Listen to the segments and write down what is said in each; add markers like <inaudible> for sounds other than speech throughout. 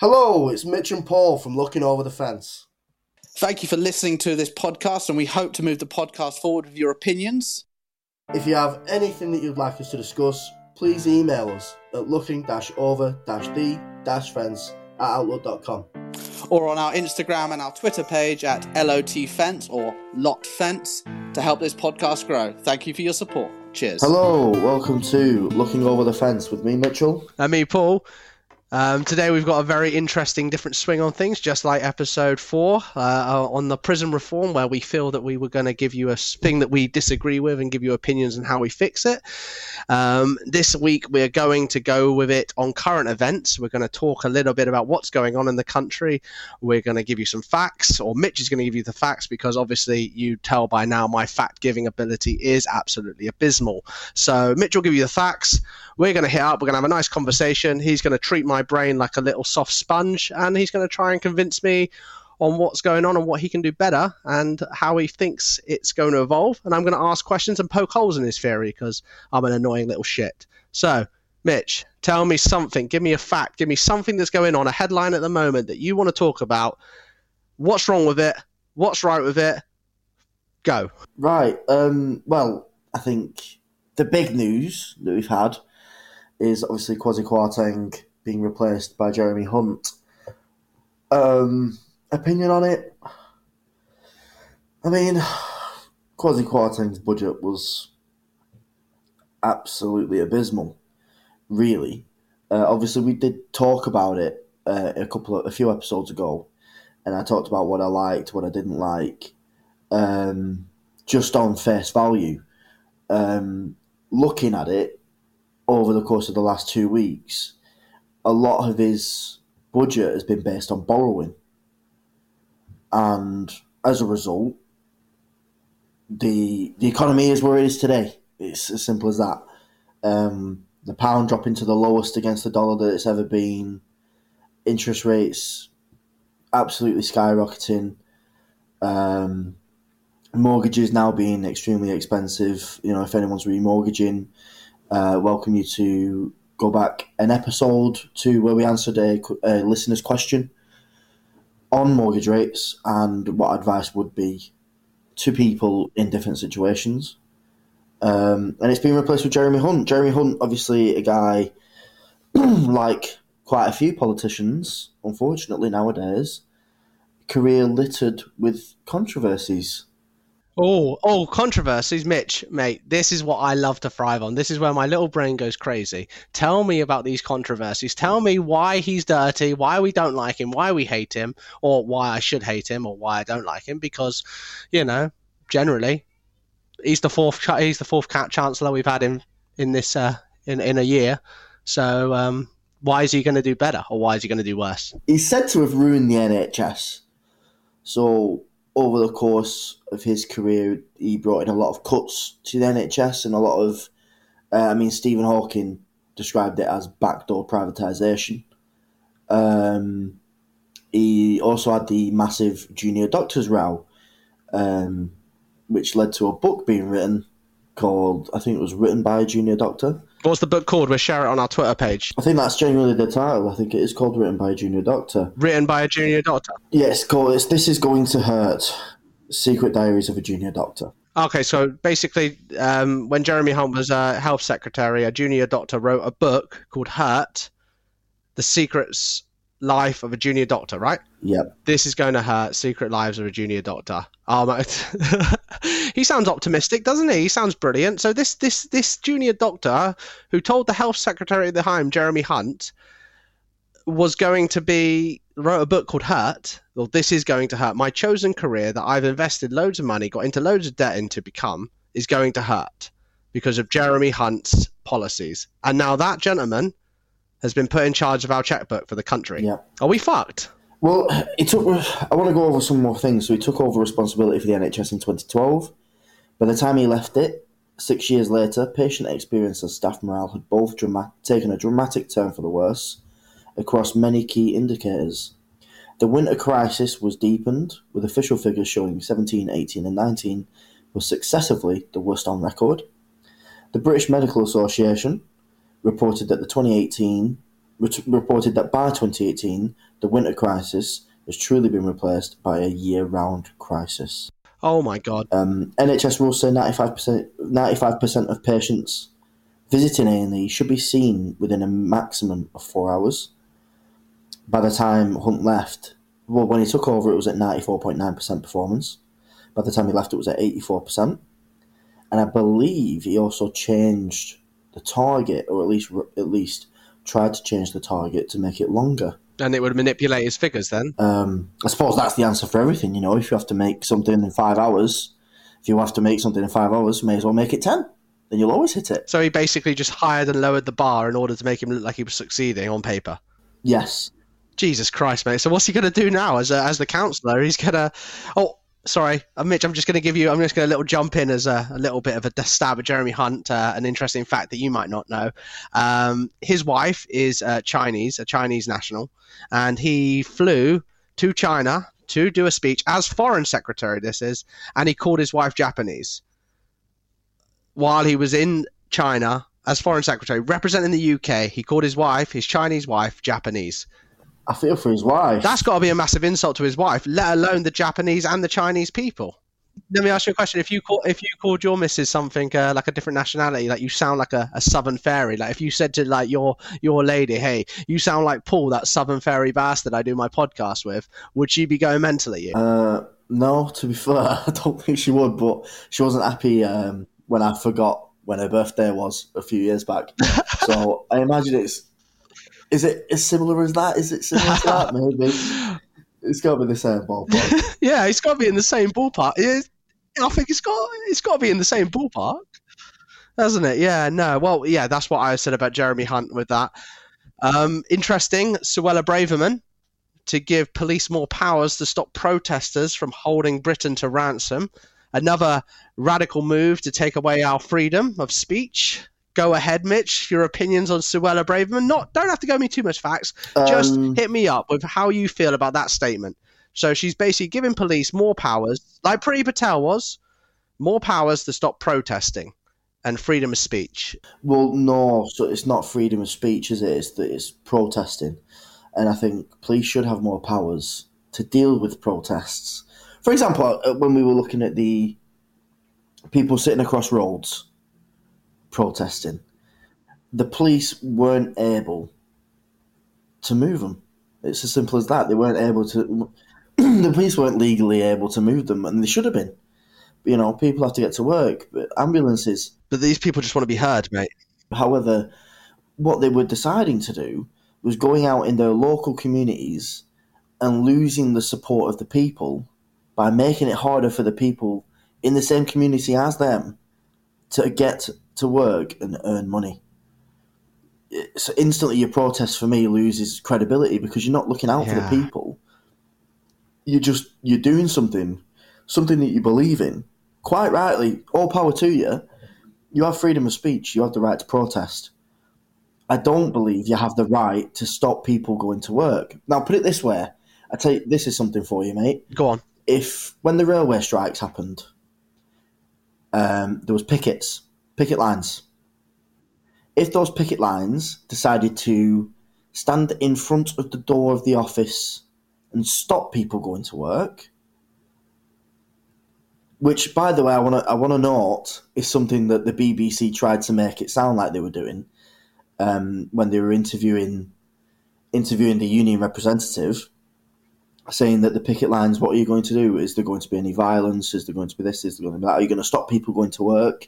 Hello, it's Mitch and Paul from Looking Over the Fence. Thank you for listening to this podcast, and we hope to move the podcast forward with your opinions. If you have anything that you'd like us to discuss, please email us at looking over the fence at outlook.com. Or on our Instagram and our Twitter page at LOTFence or LotFence to help this podcast grow. Thank you for your support. Cheers. Hello, welcome to Looking Over the Fence with me, Mitchell. And me, Paul. Um, today we've got a very interesting different swing on things, just like episode four uh, on the prison reform, where we feel that we were going to give you a thing that we disagree with and give you opinions on how we fix it. Um, this week we're going to go with it on current events. We're going to talk a little bit about what's going on in the country. We're going to give you some facts, or Mitch is going to give you the facts because obviously you tell by now my fact giving ability is absolutely abysmal. So Mitch will give you the facts. We're going to hit up. We're going to have a nice conversation. He's going to treat my brain like a little soft sponge, and he's going to try and convince me on what's going on and what he can do better and how he thinks it's going to evolve. And I'm going to ask questions and poke holes in his theory because I'm an annoying little shit. So, Mitch, tell me something. Give me a fact. Give me something that's going on, a headline at the moment that you want to talk about. What's wrong with it? What's right with it? Go. Right. Um, well, I think the big news that we've had is obviously Kwasi Kwarteng being replaced by Jeremy Hunt. Um, opinion on it? I mean, Kwasi Kwarteng's budget was absolutely abysmal, really. Uh, obviously, we did talk about it uh, a couple of a few episodes ago, and I talked about what I liked, what I didn't like, um, just on face value. Um, looking at it, over the course of the last two weeks, a lot of his budget has been based on borrowing. And as a result, the the economy is where it is today. It's as simple as that. Um, the pound dropping to the lowest against the dollar that it's ever been. Interest rates absolutely skyrocketing. Um, mortgages now being extremely expensive. You know, if anyone's remortgaging, uh, welcome you to go back an episode to where we answered a, a listener's question on mortgage rates and what advice would be to people in different situations. Um, and it's been replaced with Jeremy Hunt. Jeremy Hunt, obviously, a guy <clears throat> like quite a few politicians, unfortunately, nowadays, career littered with controversies. Oh, oh, controversies, Mitch, mate. This is what I love to thrive on. This is where my little brain goes crazy. Tell me about these controversies. Tell me why he's dirty, why we don't like him, why we hate him, or why I should hate him, or why I don't like him. Because, you know, generally, he's the fourth. He's the fourth cat chancellor we've had in in this uh, in in a year. So, um, why is he going to do better, or why is he going to do worse? He's said to have ruined the NHS. So over the course of his career, he brought in a lot of cuts to the NHS and a lot of, uh, I mean, Stephen Hawking described it as backdoor privatisation. Um, he also had the massive junior doctors row, um, which led to a book being written called, I think it was written by a junior doctor. What's the book called? We'll share it on our Twitter page. I think that's genuinely the title. I think it is called Written by a Junior Doctor. Written by a Junior Doctor? Yes, called it's, This is Going to Hurt Secret Diaries of a Junior Doctor. Okay, so basically, um, when Jeremy Hunt was a health secretary, a junior doctor wrote a book called Hurt The Secrets Life of a Junior Doctor, right? Yep. This is going to hurt Secret Lives of a Junior Doctor. My. Um, <laughs> he sounds optimistic, doesn't he? He sounds brilliant. So this this this junior doctor who told the health secretary at the time, Jeremy Hunt, was going to be wrote a book called Hurt. Well, this is going to hurt. My chosen career that I've invested loads of money, got into loads of debt into become is going to hurt because of Jeremy Hunt's policies. And now that gentleman has been put in charge of our checkbook for the country. Yeah. Are we fucked? Well, he took. I want to go over some more things. So he took over responsibility for the NHS in 2012. By the time he left it, six years later, patient experience and staff morale had both dramatic, taken a dramatic turn for the worse across many key indicators. The winter crisis was deepened, with official figures showing 17, 18, and 19 were successively the worst on record. The British Medical Association reported that the 2018 reported that by 2018, the winter crisis has truly been replaced by a year-round crisis. Oh my god. Um, NHS rules say 95%, 95% of patients visiting A&E should be seen within a maximum of four hours. By the time Hunt left, well, when he took over, it was at 94.9% performance. By the time he left, it was at 84%. And I believe he also changed the target, or at least at least tried to change the target to make it longer. And it would manipulate his figures then. Um, I suppose that's the answer for everything. You know, if you have to make something in five hours, if you have to make something in five hours, may as well make it ten. Then you'll always hit it. So he basically just hired and lowered the bar in order to make him look like he was succeeding on paper. Yes. Jesus Christ, mate. So what's he going to do now as a, as the councillor? He's going to. Oh, sorry, uh, Mitch. I'm just going to give you. I'm just going to little jump in as a, a little bit of a stab at Jeremy Hunt. Uh, an interesting fact that you might not know. Um, his wife is uh, Chinese, a Chinese national, and he flew to China to do a speech as foreign secretary. This is, and he called his wife Japanese while he was in China as foreign secretary representing the UK. He called his wife, his Chinese wife, Japanese. I feel for his wife. That's got to be a massive insult to his wife, let alone the Japanese and the Chinese people. Let me ask you a question: If you call, if you called your missus something uh, like a different nationality, like you sound like a, a southern fairy, like if you said to like your your lady, "Hey, you sound like Paul, that southern fairy bastard I do my podcast with," would she be going mental at you? Uh, no, to be fair, <laughs> I don't think she would. But she wasn't happy um, when I forgot when her birthday was a few years back. <laughs> so I imagine it's is it as similar as that? Is it similar to that? <laughs> Maybe it's got to be the same ballpark. <laughs> yeah, it's got to be in the same ballpark. It, I think it's got it's got to be in the same ballpark, hasn't it? Yeah, no. Well, yeah, that's what I said about Jeremy Hunt with that. Um, interesting, Suella Braverman to give police more powers to stop protesters from holding Britain to ransom. Another radical move to take away our freedom of speech. Go ahead, Mitch. Your opinions on Suella Braverman. Not don't have to go me too much facts. Just Um, hit me up with how you feel about that statement. So she's basically giving police more powers, like Priti Patel was, more powers to stop protesting and freedom of speech. Well, no, so it's not freedom of speech, is it? It's that it's protesting, and I think police should have more powers to deal with protests. For example, uh, when we were looking at the people sitting across roads protesting, the police weren't able to move them. It's as simple as that. They weren't able to. <clears throat> the police weren't legally able to move them, and they should have been. You know, people have to get to work, but ambulances But these people just want to be heard, mate. However, what they were deciding to do was going out in their local communities and losing the support of the people by making it harder for the people in the same community as them to get to work and earn money. So instantly, your protest for me loses credibility because you're not looking out for the people. You're just you're doing something, something that you believe in. Quite rightly, all power to you you have freedom of speech, you have the right to protest. I don't believe you have the right to stop people going to work. Now, put it this way I tell you, this is something for you, mate. Go on. If when the railway strikes happened, um, there was pickets, picket lines. If those picket lines decided to stand in front of the door of the office and stop people going to work, which, by the way, I want to I want to note is something that the BBC tried to make it sound like they were doing um, when they were interviewing interviewing the union representative, saying that the picket lines, what are you going to do? Is there going to be any violence? Is there going to be this? Is there going to be that? Are you going to stop people going to work?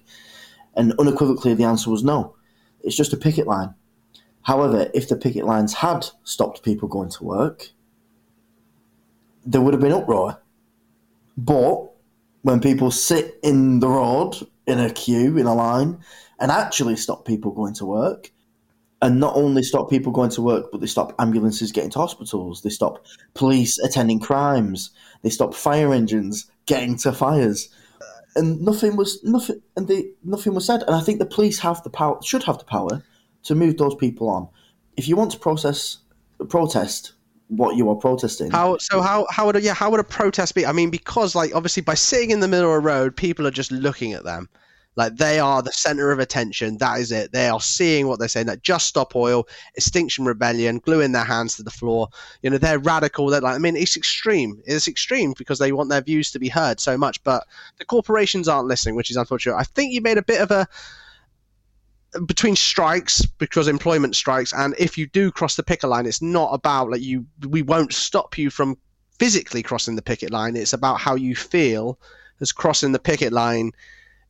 And unequivocally, the answer was no. It's just a picket line. However, if the picket lines had stopped people going to work, there would have been uproar. But when people sit in the road in a queue in a line and actually stop people going to work and not only stop people going to work but they stop ambulances getting to hospitals they stop police attending crimes they stop fire engines getting to fires and nothing was nothing and they nothing was said and i think the police have the power should have the power to move those people on if you want to process protest what you are protesting How so? How how would a, yeah? How would a protest be? I mean, because like obviously by sitting in the middle of a road, people are just looking at them. Like they are the center of attention. That is it. They are seeing what they're saying. That just stop oil, Extinction Rebellion, gluing their hands to the floor. You know, they're radical. They're like, I mean, it's extreme. It's extreme because they want their views to be heard so much. But the corporations aren't listening, which is unfortunate. I think you made a bit of a between strikes because employment strikes and if you do cross the picket line it's not about like you we won't stop you from physically crossing the picket line it's about how you feel as crossing the picket line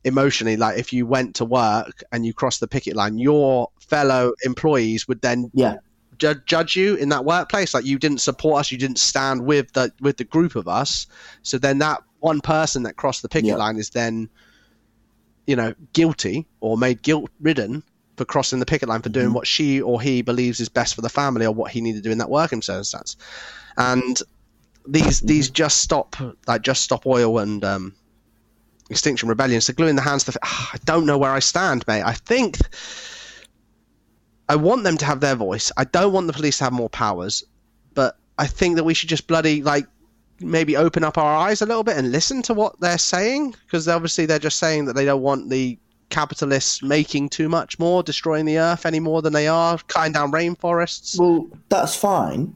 emotionally like if you went to work and you crossed the picket line your fellow employees would then Yeah. ju- judge you in that workplace like you didn't support us you didn't stand with the with the group of us so then that one person that crossed the picket Yeah. line is then you know guilty or made guilt ridden for crossing the picket line for doing Mhm. what she or he believes is best for the family or what he needed to do in that working circumstance and these these just stop like just stop oil and um Extinction Rebellion. So glue in the hands the. ah, I don't know where I stand, mate. I think I want them to have their voice. I don't want the police to have more powers, but I think that we should just bloody like maybe open up our eyes a little bit and listen to what they're saying because obviously they're just saying that they don't want the capitalists making too much more, destroying the earth any more than they are, cutting down rainforests. Well, that's fine,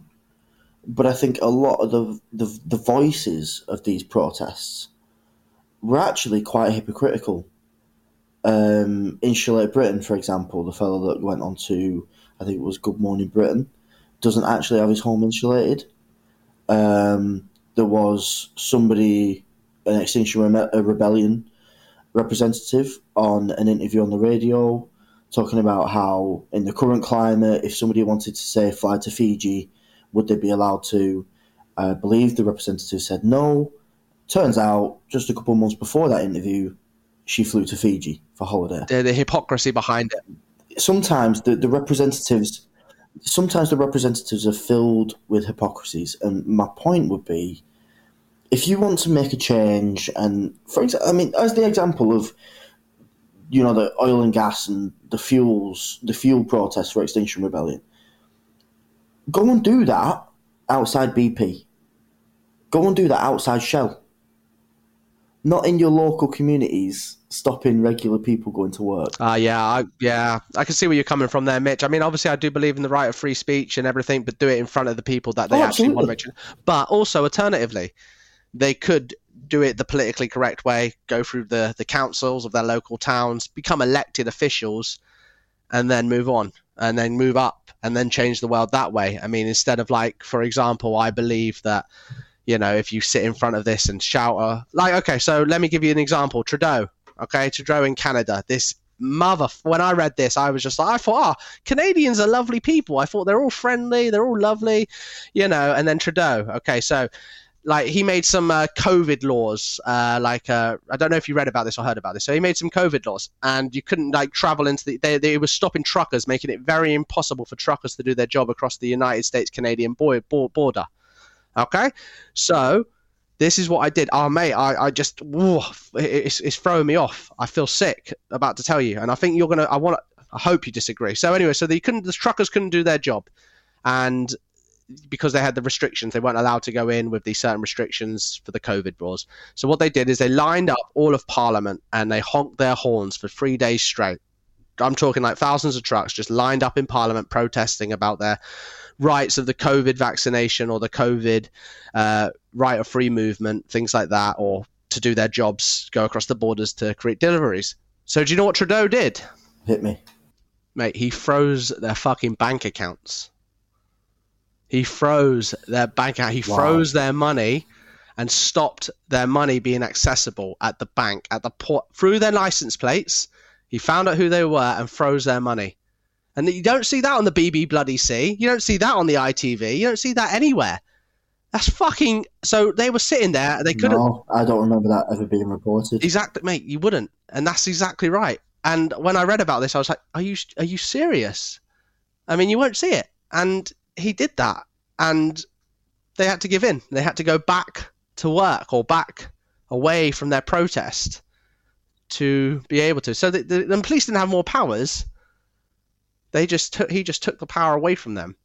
but I think a lot of the the, the voices of these protests were actually quite hypocritical. Um, Insulate Britain, for example, the fellow that went on to, I think it was Good Morning Britain, doesn't actually have his home insulated. Um, there was somebody, an Extinction Rebellion representative, on an interview on the radio talking about how in the current climate, if somebody wanted to say fly to Fiji, would they be allowed to? I believe the representative said no. Turns out, just a couple of months before that interview, she flew to Fiji for holiday. The, the hypocrisy behind it. Sometimes the, the representatives, sometimes the representatives are filled with hypocrisies, and my point would be, if you want to make a change, and for example, I mean, as the example of you know the oil and gas and the fuels, the fuel protests for Extinction Rebellion. Go and do that outside BP. Go and do that outside Shell. Not in your local communities, stopping regular people going to work. Uh, yeah, I, yeah, I can see where you're coming from there, Mitch. I mean, obviously, I do believe in the right of free speech and everything, but do it in front of the people that they Oh, actually want to mention. But also, alternatively, they could do it the politically correct way, go through the the councils of their local towns, become elected officials, and then move on, and then move up, and then change the world that way. I mean, instead of like, for example, I believe that you know, if you sit in front of this and shout, like, okay, so let me give you an example. Trudeau, okay, Trudeau in Canada, this mother. When I read this, I was just like, I thought, ah, Canadians are lovely people. I thought they're all friendly, they're all lovely, you know. And then Trudeau, okay, so like he made some uh, COVID laws. Uh, like uh, I don't know if you read about this or heard about this. So he made some COVID laws, and you couldn't like travel into the. They, they were stopping truckers, making it very impossible for truckers to do their job across the United States Canadian border. Okay, so this is what I did. Oh, mate, I, I just, it's, it's throwing me off. I feel sick about to tell you. And I think you're going to, I want I hope you disagree. So anyway, so they couldn't, the truckers couldn't do their job. And because they had the restrictions, they weren't allowed to go in with these certain restrictions for the COVID laws. So what they did is they lined up all of Parliament and they honked their horns for three days straight. I'm talking like thousands of trucks just lined up in Parliament protesting about their rights of the COVID vaccination or the COVID uh, right of free movement, things like that, or to do their jobs, go across the borders to create deliveries. So do you know what Trudeau did? Hit me. Mate, he froze their fucking bank accounts. He froze their bank account. He Wow. froze their money and stopped their money being accessible at the bank, at the port, through their license plates. He found out who they were and froze their money. And you don't see that on the BB Bloody C. You don't see that on the ITV. You don't see that anywhere. That's fucking. So they were sitting there. They couldn't. No, I don't remember that ever being reported. Exactly, mate. You wouldn't, and that's exactly right. And when I read about this, I was like, "Are you are you serious?" I mean, you won't see it. And he did that, and they had to give in. They had to go back to work or back away from their protest to be able to. So the, the, the police didn't have more powers. They just took. He just took the power away from them,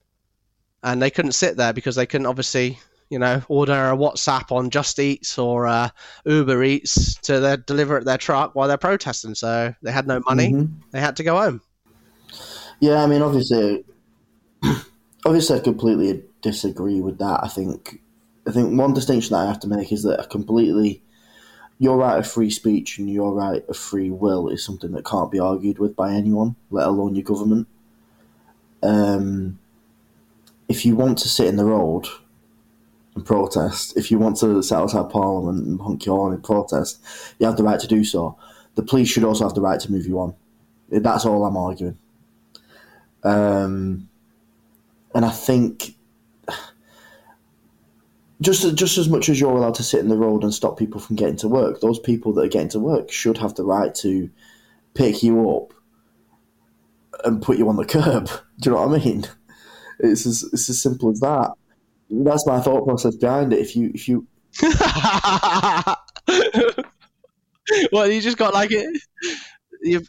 and they couldn't sit there because they couldn't obviously, you know, order a WhatsApp on Just Eats or uh, Uber Eats to their, deliver at their truck while they're protesting. So they had no money; Mhm. they had to go home. Yeah, I mean, obviously, <clears throat> obviously, I completely disagree with that. I think, I think one distinction that I have to make is that I completely, your right of free speech and your right of free will is something that can't be argued with by anyone, let alone your government. Um, if you want to sit in the road and protest, if you want to sit outside Parliament and honk your horn and protest, you have the right to do so. The police should also have the right to move you on. That's all I'm arguing. Um, and I think just just as much as you're allowed to sit in the road and stop people from getting to work, those people that are getting to work should have the right to pick you up and put you on the curb. <laughs> Do you know what I mean? It's as it's as simple as that. That's my thought process behind it. If you if you <laughs> well, you just got like it. You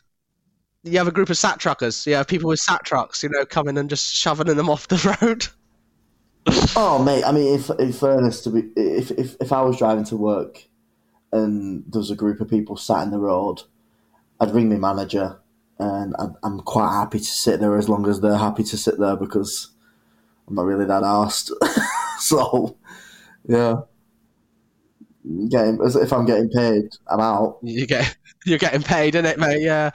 you have a group of sat truckers. You have people with sat trucks, you know, coming and just shoving them off the <laughs> road. Oh, mate. I mean, if in fairness to be, if if if I was driving to work and there was a group of people sat in the road, I'd ring my manager, and I'm, quite happy to sit there as long as they're happy to sit there because I'm not really that asked. <laughs> so, yeah. Getting, if I'm getting paid, I'm out. You get <laughs> you're getting paid, isn't it, mate? Yeah.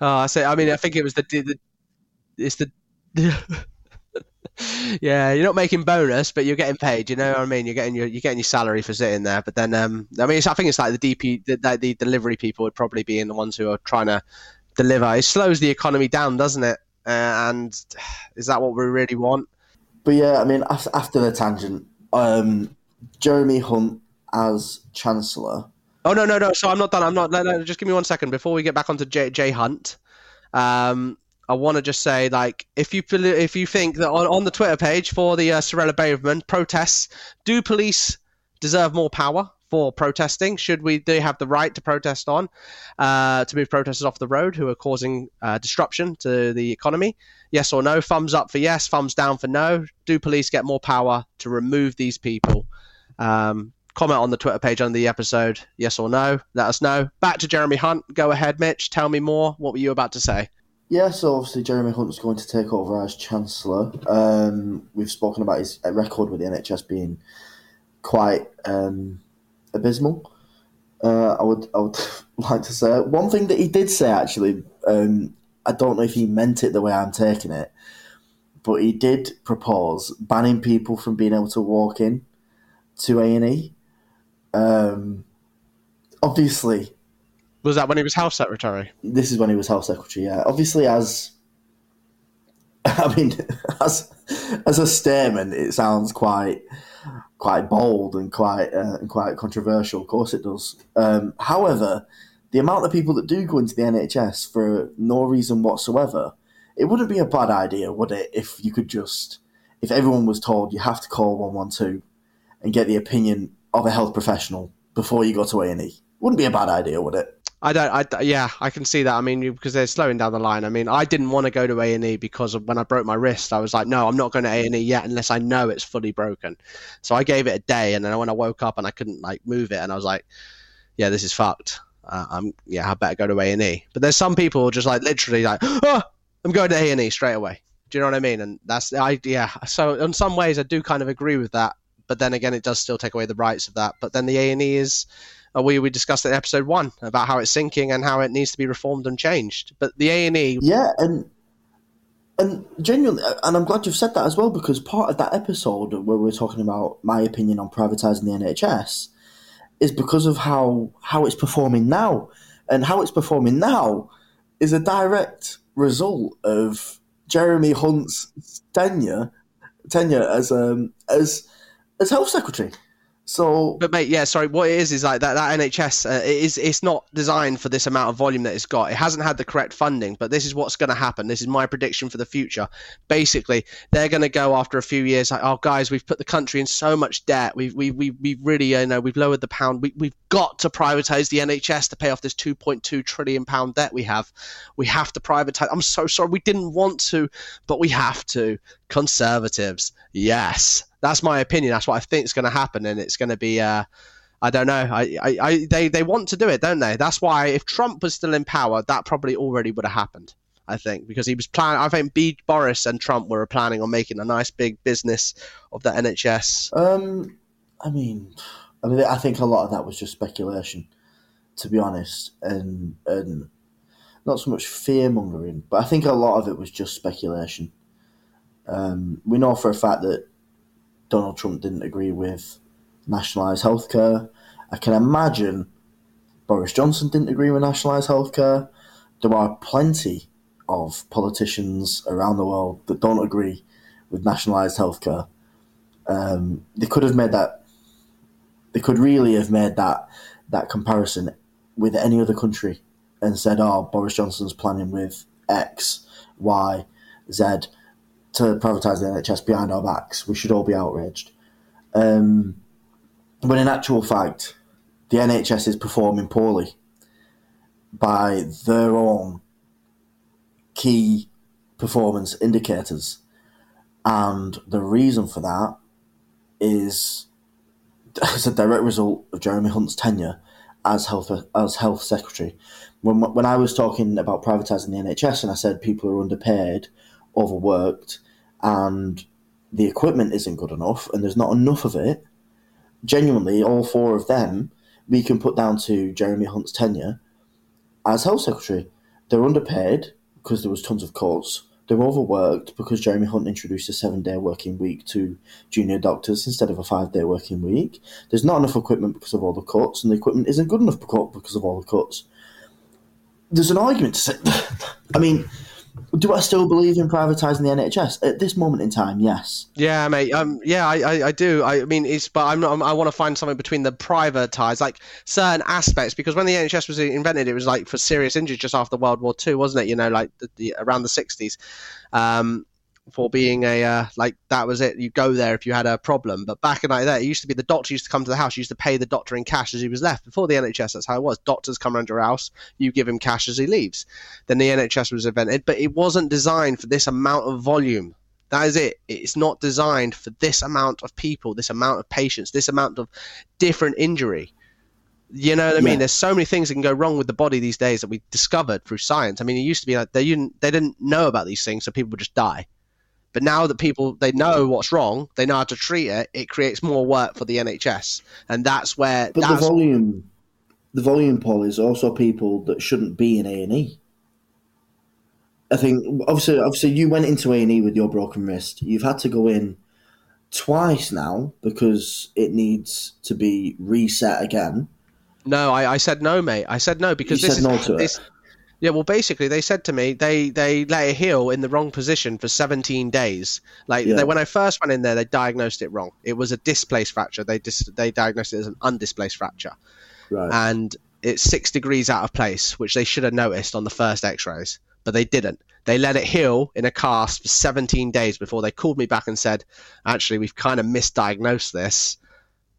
Oh, I say. I mean, I think it was the, the it's the. <laughs> yeah, you're not making bonus, but you're getting paid. You know what I mean? You're getting your you're getting your salary for sitting there. But then, um, I mean, I think it's like the DP, the, the delivery people would probably be in the ones who are trying to deliver. It slows the economy down, doesn't it? Uh, and is that what we really want? But yeah, I mean, after the tangent, um, Jeremy Hunt as Chancellor. Oh no, no, no. So I'm not done. I'm not. No, no. Just give me one second before we get back onto J, J Hunt. Um, I want to just say, like, if you if you think that on, on the Twitter page for the uh, Suella protests, do police deserve more power for protesting? Should we? They have the right to protest on, uh, to move protesters off the road who are causing uh, disruption to the economy. Yes or no? Thumbs up for yes. Thumbs down for no. Do police get more power to remove these people? Um, comment on the Twitter page under the episode, yes or no. Let us know. Back to Jeremy Hunt. Go ahead, Mitch. Tell me more. What were you about to say? Yeah, so obviously Jeremy Hunt's going to take over as Chancellor. Um, we've spoken about his record with the NHS being quite um, abysmal. Uh, I would I would <laughs> like to say one thing that he did say actually. Um, I don't know if he meant it the way I'm taking it, but he did propose banning people from being able to walk in to A and E. Um, obviously, Was that when he was House Secretary? this is when he was health secretary. Yeah, obviously, as <laughs> I mean, <laughs> as as a statement, it sounds quite quite bold and quite uh, and quite controversial. Of course, it does. Um, however, the amount of people that do go into the NHS for no reason whatsoever, it wouldn't be a bad idea, would it? If you could just, if everyone was told you have to call one one two and get the opinion of a health professional before you go to A and E, wouldn't be a bad idea, would it? I don't. I yeah, I can see that. I mean, because they're slowing down the line. I mean, I didn't want to go to A and E because when I broke my wrist. I was like, no, I'm not going to A and E yet unless I know it's fully broken. So I gave it a day, and then when I woke up and I couldn't like move it, and I was like, yeah, this is fucked. Uh, I'm yeah, I better go to A and E. But there's some people just like literally like, oh, <gasps> I'm going to A and E straight away. Do you know what I mean? And that's the idea. So in some ways, I do kind of agree with that. But then again, it does still take away the rights of that. But then the A and E is uh, we we discussed in episode one about how it's sinking and how it needs to be reformed and changed. But the A and E, Yeah, and and genuinely, and I'm glad you've said that as well because part of that episode where we we're talking about my opinion on privatising the NHS is because of how how it's performing now, and how it's performing now is a direct result of Jeremy Hunt's tenure tenure as um as as health secretary. So but mate, yeah, sorry. What it is is like that that NHS uh, it is it's not designed for this amount of volume that it's got. It hasn't had the correct funding, but this is what's going to happen. This is my prediction for the future. Basically, they're going to go after a few years like, oh guys, we've put the country in so much debt. We've we we we really you know we've lowered the pound. We we've got to privatise the NHS to pay off this 2.2 trillion pound debt we have. We have to privatise. I'm so sorry. We didn't want to, but we have to conservatives. Yes, that's my opinion. That's what I think is going to happen, and it's going to be. Uh, I don't know. I, I, I, they, they want to do it, don't they? That's why if Trump was still in power, that probably already would have happened. I think because he was planning. I think B, Boris and Trump were planning on making a nice big business of the NHS. Um, I mean, I mean, I think a lot of that was just speculation, to be honest, and and not so much fear mongering, but I think a lot of it was just speculation. Um, we know for a fact that Donald Trump didn't agree with nationalised healthcare. I can imagine Boris Johnson didn't agree with nationalised healthcare. There are plenty of politicians around the world that don't agree with nationalised healthcare. Um, they could have made that. They could really have made that that comparison with any other country and said, "Oh, Boris Johnson's planning with X, Y, Z to privatise the NHS behind our backs. We should all be outraged." Um, but in actual fact, the NHS is performing poorly by their own key performance indicators. And the reason for that is <laughs> as a direct result of Jeremy Hunt's tenure as health as health secretary. When when I was talking about privatising the NHS and I said people are underpaid, overworked, and the equipment isn't good enough and there's not enough of it, genuinely all four of them we can put down to Jeremy Hunt's tenure as health secretary. They're underpaid because there was tons of cuts. They're overworked because Jeremy Hunt introduced a seven day working week to junior doctors instead of a five day working week. There's not enough equipment because of all the cuts, and the equipment isn't good enough because of all the cuts. There's an argument to say. <laughs> I mean, do I still believe in privatising the NHS at this moment in time? Yes. Yeah, mate. Um, yeah, I, I, I do. I mean, it's but I'm not. I want to find something between the privatised, like certain aspects, because when the NHS was invented, it was like for serious injuries just after World War Two, wasn't it? You know, like the, the around the 60s. Um, for being a uh, like that was it. You go there if you had a problem. But back in like that, it used to be the doctor used to come to the house. You used to pay the doctor in cash as he was left. Before the NHS, that's how it was. Doctors come around your house, you give him cash as he leaves. Then the NHS was invented, but it wasn't designed for this amount of volume. That is it. It's not designed for this amount of people, this amount of patients, this amount of different injury. You know what I mean? There's so many things that can go wrong with the body these days that we discovered through science. I mean, it used to be like they didn't they didn't know about these things, so people would just die. But now that people they know what's wrong, they know how to treat it. It creates more work for the NHS, and that's where. But that's, the volume, the volume, Paul, is also people that shouldn't be in A and E. I think obviously, obviously, you went into A and E with your broken wrist. You've had to go in twice now because it needs to be reset again. No, I, I said no, mate. I said no because you this said is no to this. Yeah, well, basically, they said to me they they let it heal in the wrong position for 17 days. Like Yeah. they, when I first went in there, they diagnosed it wrong. It was a displaced fracture. They dis- they diagnosed it as an undisplaced fracture, Right. and it's six degrees out of place, which they should have noticed on the first X-rays, but they didn't. They let it heal in a cast for 17 days before they called me back and said, "Actually, we've kind of misdiagnosed this."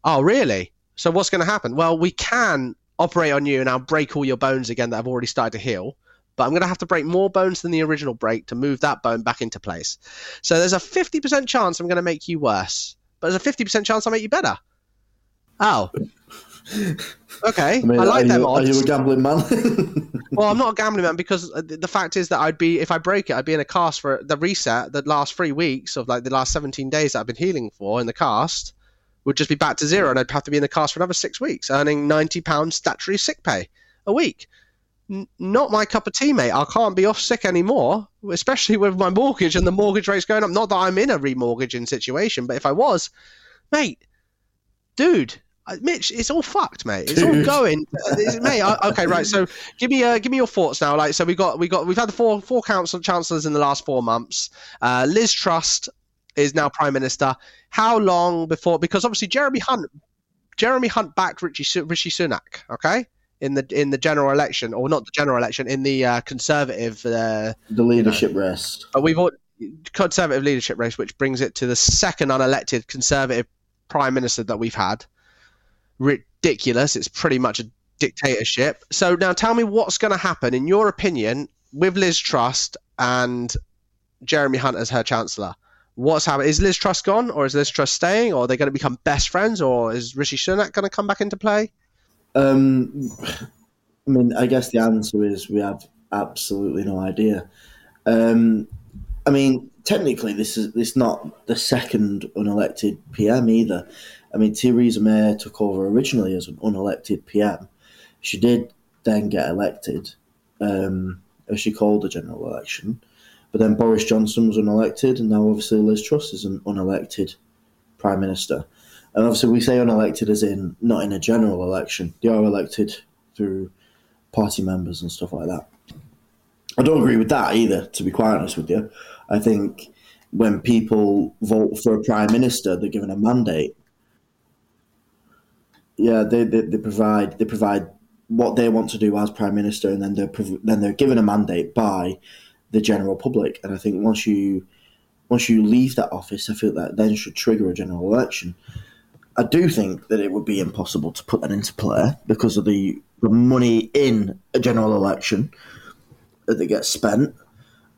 Oh, really? So what's going to happen? Well, we can operate on you and I'll break all your bones again that have already started to heal. But I'm going to have to break more bones than the original break to move that bone back into place. So there's a 50% chance I'm going to make you worse, but there's a 50% chance I'll make you better. Oh. <laughs> Okay. I, I like are, them you, are you a gambling man? <laughs> Well, I'm not a gambling man because the the fact is that I'd be if I break it, I'd be in a cast for the reset. The last three weeks of like the last 17 days that I've been healing for in the cast would just be back to zero, and I'd have to be in the cast for another six weeks, earning 90 pounds statutory sick pay a week. N- not my cup of tea, mate. I can't be off sick anymore, especially with my mortgage and the mortgage rates going up. Not that I'm in a remortgaging situation, but if I was, mate, dude, Mitch, it's all fucked, mate. It's all going, mate. I, okay, right. So give me, uh, give me your thoughts now. Like, so we got, we got, we've had the four, four council chancellors in the last four months. Uh, Liz Truss is now prime minister. How long before? Because obviously Jeremy Hunt, Jeremy Hunt backed Richie Rishi Sunak. Okay. In the in the general election, or not the general election, in the uh, conservative uh, the leadership race. but we've all conservative leadership race, which brings it to the second unelected conservative prime minister that we've had. Ridiculous! It's pretty much a dictatorship. So now, tell me what's going to happen, in your opinion, with Liz Truss and Jeremy Hunt as her chancellor. What's happening? Is Liz Truss gone, or is Liz Truss staying, or are they going to become best friends, or is Rishi Sunak going to come back into play? Um, I mean, I guess the answer is we have absolutely no idea. Um, I mean, technically, this is this not the second unelected PM either. I mean, Theresa May took over originally as an unelected PM. She did then get elected, um, as she called a general election. But then Boris Johnson was unelected, and now obviously Liz Truss is an unelected prime minister. And obviously, we say unelected as in not in a general election. They are elected through party members and stuff like that. I don't agree with that either, to be quite honest with you. I think when people vote for a prime minister, they're given a mandate. Yeah, they, they, they provide they provide what they want to do as prime minister, and then they're then they're given a mandate by the general public. And I think once you once you leave that office, I feel that then should trigger a general election. I do think that it would be impossible to put that into play because of the, the money in a general election that gets spent.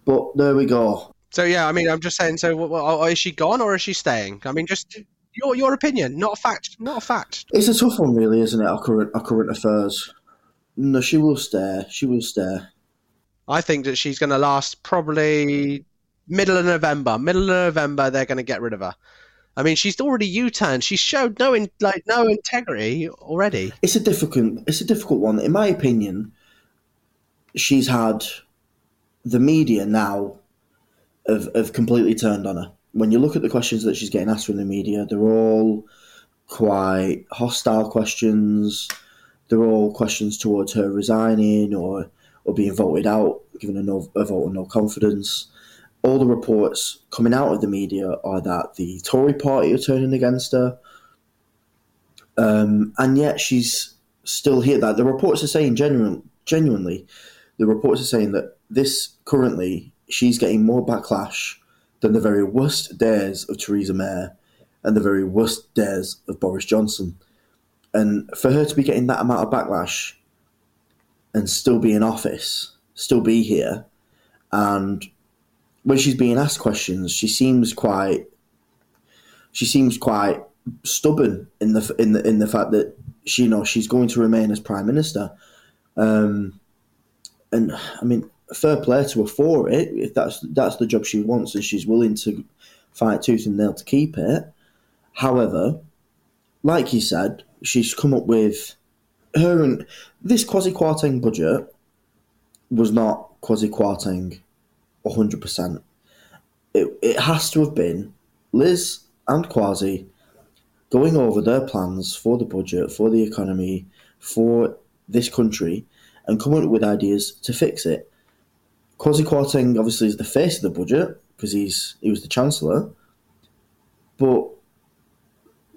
But there we go. So yeah, I mean, I'm just saying. So, well, is she gone or is she staying? I mean, just your your opinion, not a fact, not a fact. It's a tough one, really, isn't it? Our current our current affairs. No, she will stay. She will stay. I think that she's going to last probably middle of November. Middle of November, they're going to get rid of her. I mean, she's already U-turned. She's showed no in, like no integrity already. It's a difficult. It's a difficult one. In my opinion, she's had the media now have, have completely turned on her. When you look at the questions that she's getting asked from the media, they're all quite hostile questions. They're all questions towards her resigning or or being voted out, given a, no, a vote of no confidence. All the reports coming out of the media are that the Tory party are turning against her. Um, and yet she's still here. That the reports are saying genuine, genuinely, the reports are saying that this currently she's getting more backlash than the very worst days of Theresa May and the very worst days of Boris Johnson. And for her to be getting that amount of backlash and still be in office, still be here, and when she's being asked questions, she seems quite she seems quite stubborn in the in the in the fact that she you know she's going to remain as prime minister. Um, and I mean, fair play to her for it. If that's that's the job she wants and she's willing to fight tooth and nail to keep it. However, like you said, she's come up with her and this Kwasi Kwarteng budget was not Kwarteng hundred percent. It it has to have been Liz and Kwasi going over their plans for the budget, for the economy, for this country, and coming up with ideas to fix it. Kwasi Kwarteng obviously is the face of the budget because he's he was the chancellor, but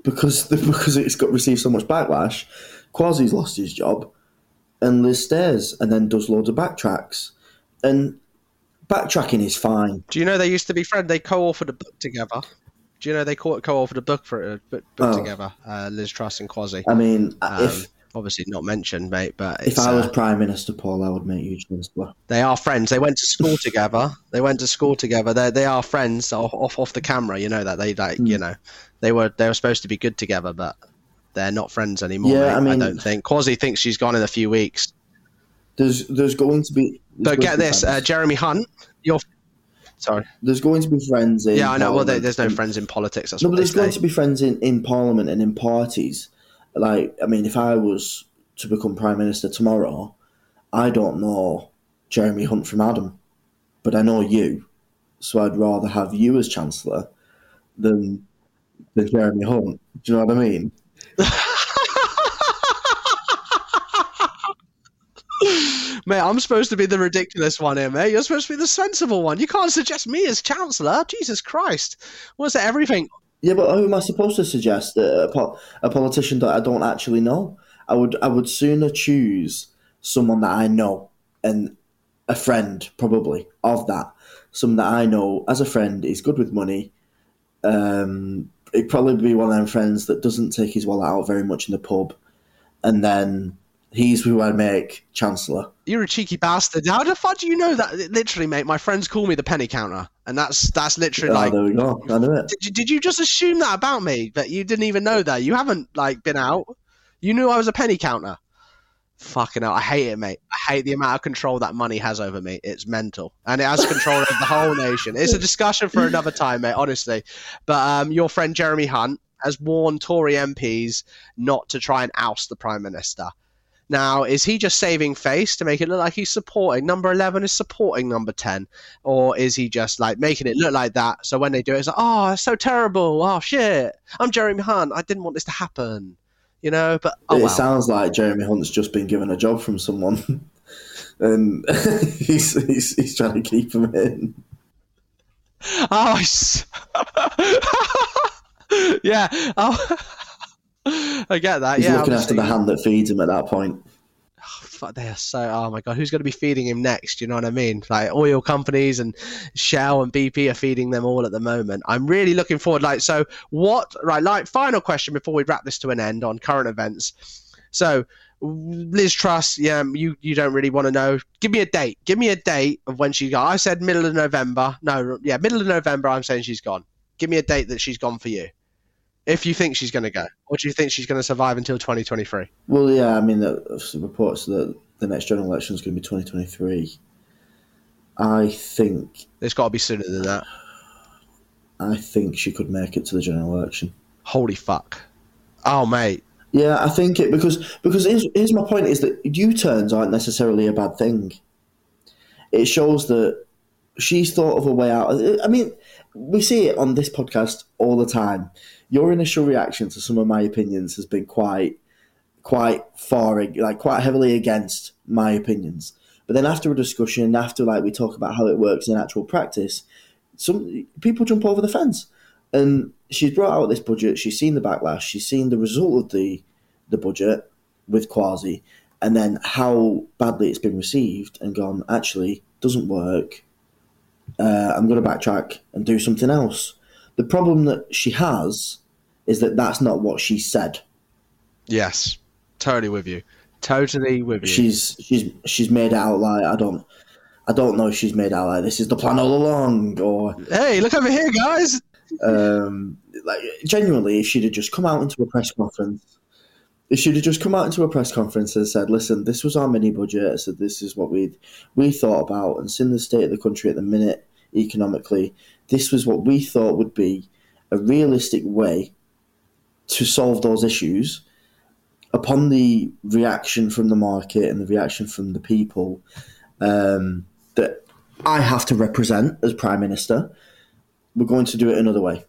because <laughs> because it's got received so much backlash, Kwasi's lost his job, and Liz stares and then does loads of backtracks, and backtracking is fine. Do you know they used to be friends? They co-authored a book together. Do you know they co-authored a book for a book, book oh. together? Uh, Liz Truss and Kwasi. I mean, um, if obviously not mentioned, mate. But if I was uh, Prime Minister, Paul, I would make you chancellor. They are friends. They went to school together. They went to school together. They they are friends off off, off the camera. You know that they like mm. you know they were they were supposed to be good together, but they're not friends anymore. Yeah, mate, I, mean, I don't think. Kwasi thinks she's gone in a few weeks. There's there's going to be. But get this, uh, Jeremy Hunt, you're. Sorry. There's going to be friends in. Yeah, I know. Well, there's no friends in politics. That's no, but there's going to be friends in, in Parliament and in parties like I mean, if I was to become prime minister tomorrow, I don't know Jeremy Hunt from Adam, but I know you, so I'd rather have you as chancellor than than Jeremy Hunt. Do you know what I mean? Mate, I'm supposed to be the ridiculous one here, mate. You're supposed to be the sensible one. You can't suggest me as chancellor. Jesus Christ! What's that? Everything yeah, but who am I supposed to suggest? A, a politician that I don't actually know. I would I would sooner choose someone that I know and a friend probably of that. Someone that I know as a friend is good with money. Um, it'd probably be one of them friends that doesn't take his wallet out very much in the pub, and then he's who I'd make chancellor. You're a cheeky bastard. How the fuck do you know that? Literally, mate, my friends call me the penny counter. and that's that's literally Oh, like. there we go. I knew it. Did you, did you just assume that about me that you didn't even know that? You haven't like been out. You knew I was a penny counter. Fucking hell, I hate it, mate. I hate the amount of control that money has over me. It's mental, and it has control over the whole nation. It's a discussion for another time, mate. Honestly, but um, your friend Jeremy Hunt has warned Tory MPs not to try and oust the Prime Minister. Now, is he just saving face to make it look like he's supporting number 11 is supporting number 10? Or is he just like making it look like that? So when they do it, it's like, oh, it's so terrible. Oh, shit. I'm Jeremy Hunt. I didn't want this to happen. You know, but oh, it sounds like Jeremy Hunt's just been given a job from someone, <laughs> and <laughs> he's, he's he's trying to keep him in. Oh, <laughs> yeah. Oh, I get that. He's yeah, looking I'm after the hand that feeds him at that point. Fuck, they are so. Oh my god, who's going to be feeding him next? You know what I mean? Like oil companies and Shell and BP are feeding them all at the moment. I'm really looking forward. Like, so what? Right, like final question before we wrap this to an end on current events. So. Liz Truss, yeah, you, you don't really want to know. Give me a date. Give me a date of when she got. I said middle of November. No, yeah, middle of November. I'm saying she's gone. Give me a date that she's gone for you. If you think she's going to go, or do you think she's going to survive until 2023? Well, yeah, I mean, the, reports that the next general election is going to be 2023. I think It's got to be sooner than that. I think she could make it to the general election. Holy fuck. Oh, mate. Yeah, I think it because because here's, here's my point: is that U-turns aren't necessarily a bad thing. It shows that she's thought of a way out. I mean, we see it on this podcast all the time. Your initial reaction to some of my opinions has been quite quite far, like quite heavily against my opinions. But then after a discussion, after like we talk about how it works in actual practice, some people jump over the fence. And she's brought out this budget. She's seen the backlash. She's seen the result of the the budget with Kwasi, and then how badly it's been received, and gone actually doesn't work. Uh, I'm going to backtrack and do something else. The problem that she has is that that's not what she said. Yes. Totally with you. Totally with you. She's she's she's made out like I don't I don't know if she's made out like this is the plan all along or hey, look over here, guys. um, like genuinely, if she'd have just come out into a press conference, if she'd have just come out into a press conference and said, "Listen, this was our mini budget. So this is what we we thought about, and seeing the state of the country at the minute economically, this was what we thought would be a realistic way to solve those issues." Upon the reaction from the market and the reaction from the people um, that I have to represent as prime minister, we're going to do it another way.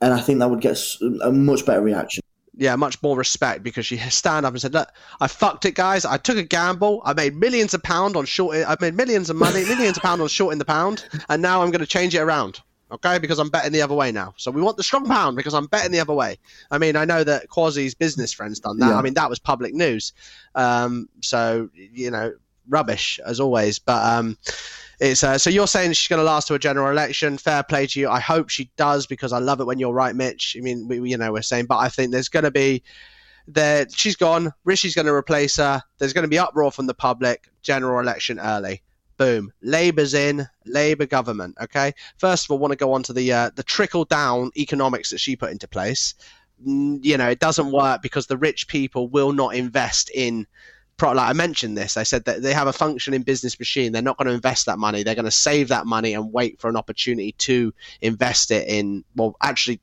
And I think that would get a much better reaction. Yeah, much more respect because she stand up and said, "Look, I fucked it, guys. I took a gamble. I made millions of pound on short. I made millions of money, millions of pound on shorting the pound, and now I'm going to change it around." Okay, because I'm betting the other way now. So we want the strong pound because I'm betting the other way. I mean, I know that Kwasi's business friends done that. Yeah. I mean, that was public news. Um, so you know, rubbish as always. But um, it's uh, so you're saying she's going to last to a general election. Fair play to you. I hope she does because I love it when you're right, Mitch. I mean, we, you know, we're saying, but I think there's going to be there. She's gone. Rishi's going to replace her. There's going to be uproar from the public. General election early. Boom. Labour's in. Labour government. Okay. First of all, want to go on to the uh, the trickle down economics that she put into place. Mm, You know, it doesn't work because the rich people will not invest in pro- like I mentioned this, I said that they have a functioning business machine. They're not going to invest that money. They're going to save that money and wait for an opportunity to invest it in. Well, actually,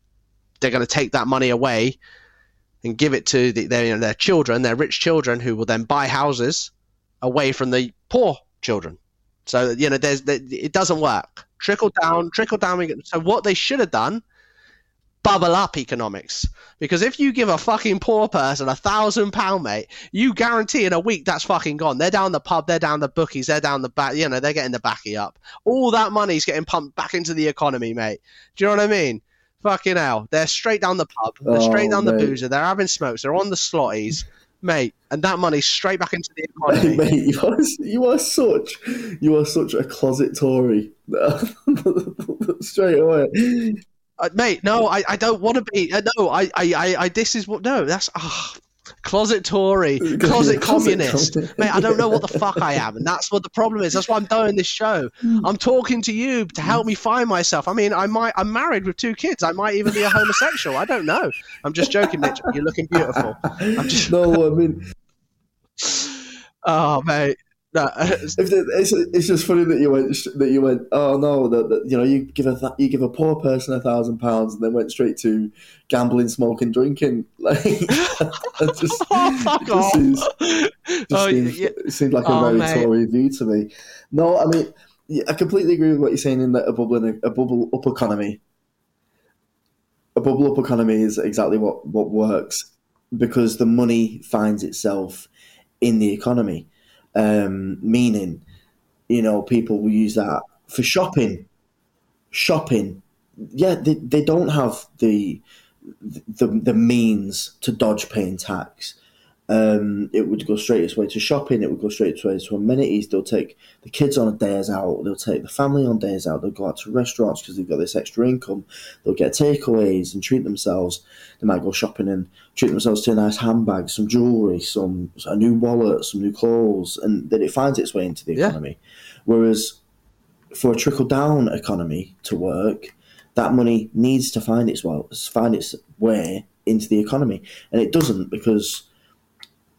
they're going to take that money away and give it to the, their, you know, their children, their rich children, who will then buy houses away from the poor children. So you know, there's it doesn't work. Trickle down, trickle down. So what they should have done bubble up economics. Because if you give a fucking poor person a thousand pound, mate, you guarantee in a week that's fucking gone. They're down the pub, they're down the bookies, they're down the back, you know, they're getting the backy up. All that money's getting pumped back into the economy, mate. Do you know what I mean? Fucking hell. They're straight down the pub, they're oh, straight Oh, down the mate. boozer, they're having smokes, they're on the slotties, mate, and that money's straight back into the <laughs> economy. mate, you are, you are such you are such a closet Tory. <laughs> Straight away. Uh, mate, no, I, I don't want to be. Uh, no, I, I, I, I, this is what. No, that's. ah. closet Tory, <laughs> closet Closet communist. Tory. Mate, I don't know what the <laughs> fuck I am, and that's what the problem is. That's why I'm doing this show. I'm talking to you to help me find myself. I mean, I might. I'm married with two kids. I might even be a homosexual. I don't know. I'm just joking, Mitch. You're looking beautiful. I'm just. no, I mean, <laughs> Oh, mate. <laughs> <laughs> The, it's, it's just funny that you went that you went. Oh no, that, that you know you give a th- you give a poor person a thousand pounds and then went straight to gambling, smoking, drinking. <laughs> Like it just, oh, fuck it just off. seems, just Oh, seems, yeah. it seems like a Oh, very mate. Tory view to me. No, I mean I completely agree with what you're saying in that a bubble in a, a bubble up economy. A bubble up economy is exactly what what works because the money finds itself in the economy. Um, meaning, you know, people will use that for shopping. Shopping, yeah, they, they don't have the the the means to dodge paying tax. Um, it would go straight its way to shopping. It would go straight its way to amenities. They'll take the kids on a days out. They'll take the family on days out. They'll go out to restaurants because they've got this extra income. They'll get takeaways and treat themselves. They might go shopping and treat themselves to a nice handbag, some jewelry, some a new wallet, some new clothes, and then it finds its way into the Yeah. economy. Whereas for a trickle down economy to work, that money needs to find its well find its way into the economy, and it doesn't because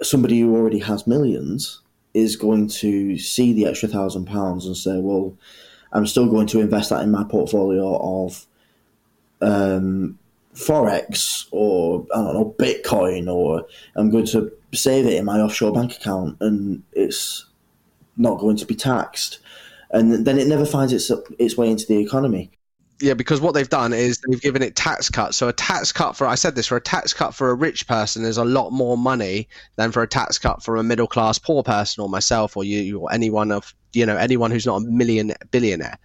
somebody who already has millions is going to see the extra thousand pounds and say, "Well, I'm still going to invest that in my portfolio of um, forex or I don't know Bitcoin, or I'm going to save it in my offshore bank account, and it's not going to be taxed." And then it never finds its its way into the economy. Yeah, because what they've done is they've given it tax cuts. So a tax cut for I said this for a tax cut for a rich person is a lot more money than for a tax cut for a middle class poor person or myself or you or anyone of you know anyone who's not a million billionaire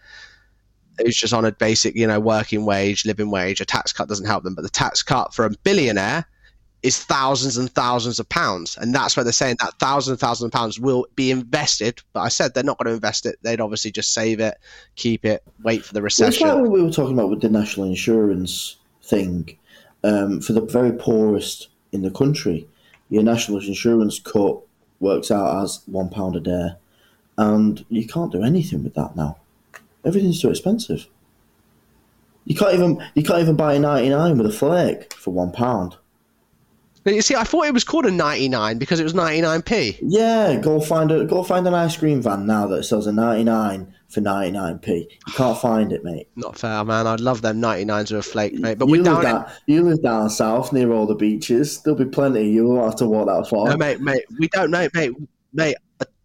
who's just on a basic you know working wage, living wage. A tax cut doesn't help them, but the tax cut for a billionaire is thousands and thousands of pounds, and that's where they're saying that thousands and thousands of pounds will be invested. But I said they're not going to invest it; they'd obviously just save it, keep it, wait for the Well, It's recession. like what we were talking about with the national insurance thing. Um, for the very poorest in the country, your national insurance cut works out as one pound a day, and you can't do anything with that now. Everything's too expensive. You can't even you can't even buy a ninety nine with a flake for one pound. You see, I thought it was called a 99 because it was 99p. Yeah, go find a go find an ice cream van now that sells a ninety nine for ninety nine p. You can't find it, mate. Not fair, man. I'd love them 99s with a flake, mate. But you we're live down. in- you live down south near all the beaches. There'll be plenty. You won't have to walk that far. No, mate, mate. We don't know, mate. Mate,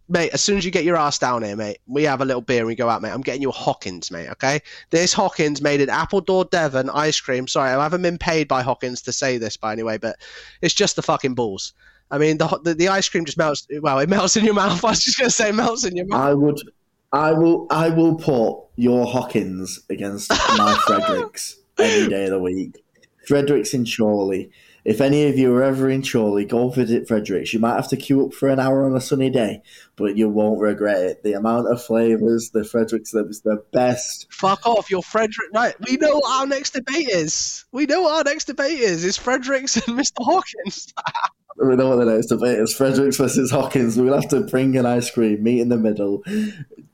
mate. As soon as you get your ass down here, mate, we have a little beer and we go out, mate. I'm getting you a Hockings, mate. Okay. This Hockings made in Appledore, Devon ice cream. Sorry, I haven't been paid by Hockings to say this, by anyway, but it's just the fucking balls. I mean, the, the the ice cream just melts. Well, it melts in your mouth. <laughs> I was just gonna say melts in your mouth. I would, I will, I will put your Hockings against my <laughs> Fredericks any day of the week. Fredericks in Chorley. If any of you are ever in Chorley, go visit Fredericks. You might have to queue up for an hour on a sunny day, but you won't regret it. The amount of flavors, the Fredericks, that was the best. Fuck off, you're Frederick. Right, we know what our next debate is. We know what our next debate is. It's Fredericks and <laughs> Mr. Hockings. We know what the next debate is. Fredericks versus Hockings. We'll have to bring an ice cream, meet in the middle,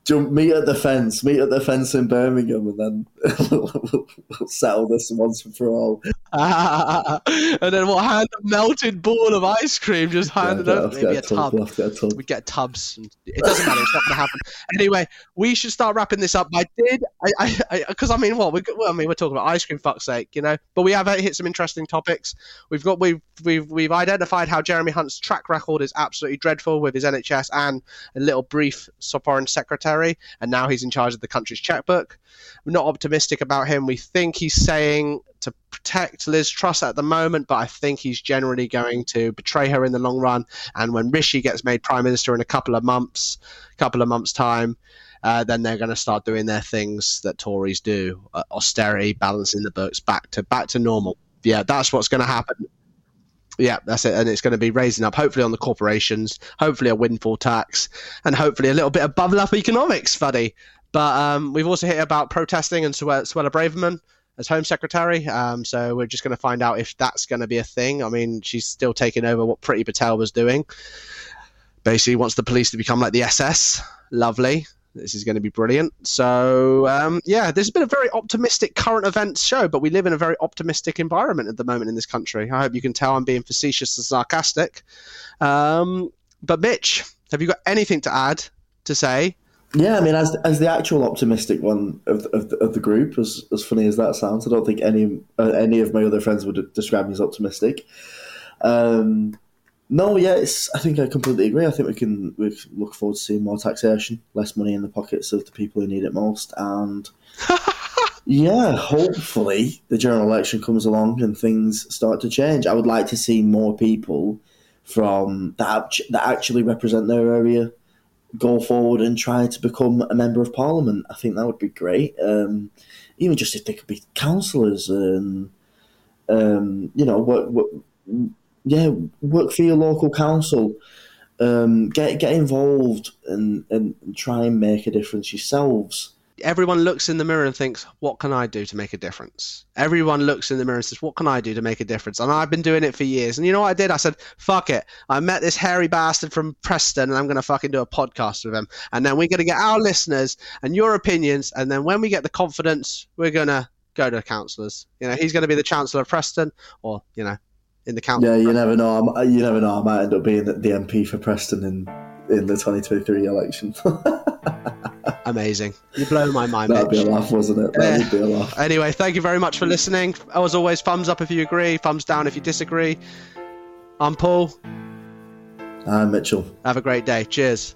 jump, meet at the fence, meet at the fence in Birmingham, and then <laughs> we'll settle this once and for all. <laughs> and then we'll hand a melted ball of ice cream, just handed Yeah, over. we'll have to Maybe a tub, tub. we'll get a tub. We get tubs. And it doesn't matter. It's not going to happen. Anyway, we should start wrapping this up. I did, I, I, because I, mean, what? We, well, I mean, we're talking about ice cream, fuck's sake, you know. But we have hit some interesting topics. We've got, we've, we've, we've identified how Jeremy Hunt's track record is absolutely dreadful with his NHS and a little brief foreign secretary, and now he's in charge of the country's checkbook. We're not optimistic about him. We think he's saying to protect Liz Truss at the moment, but I think he's generally going to betray her in the long run. And when Rishi gets made prime minister in a couple of months, a couple of months time, uh, then they're going to start doing their things that Tories do: uh, austerity, balancing the books, back to back to normal. Yeah, that's what's going to happen. Yeah, that's it, and it's going to be raising up, hopefully on the corporations, hopefully a windfall tax, and hopefully a little bit of bubble up economics, buddy. But um, we've also hit about protesting and Suella Braverman as Home Secretary. Um, so we're just going to find out if that's going to be a thing. I mean, she's still taking over what Priti Patel was doing. Basically, wants the police to become like the SS. Lovely. This is going to be brilliant. So, um, yeah, this has been a very optimistic current events show, but we live in a very optimistic environment at the moment in this country. I hope you can tell I'm being facetious and sarcastic. Um, but, Mitch, have you got anything to add to say? Yeah, I mean, as as the actual optimistic one of of the, of the group, as as funny as that sounds, I don't think any uh, any of my other friends would describe me as optimistic. Um, no, yeah, it's, I think I completely agree. I think we can we look forward to seeing more taxation, less money in the pockets of the people who need it most, and <laughs> yeah, hopefully the general election comes along and things start to change. I would like to see more people from that that actually represent their area go forward and try to become a member of parliament. I think that would be great. Um, even just if they could be councillors and um, you know what, what yeah, work for your local council. Um, get get involved and, and try and make a difference yourselves. Everyone looks in the mirror and thinks, "What can I do to make a difference?" Everyone looks in the mirror and says, "What can I do to make a difference?" And I've been doing it for years. And you know what I did? I said, "Fuck it." I met this hairy bastard from Preston, and I'm going to fucking do a podcast with him. And then we're going to get our listeners and your opinions. And then when we get the confidence, we're going to go to councillors. You know, he's going to be the chancellor of Preston, or you know, in the council. Yeah, you never know. I'm, you never know. I might end up being the MP for Preston in in the 2023 election. <laughs> Amazing. You blow my mind. That'd Mitch. be a laugh, wasn't it? That yeah. would be a laugh. Anyway, thank you very much for listening. As always, thumbs up if you agree, thumbs down if you disagree. I'm Paul. I'm Mitchell. Have a great day. Cheers.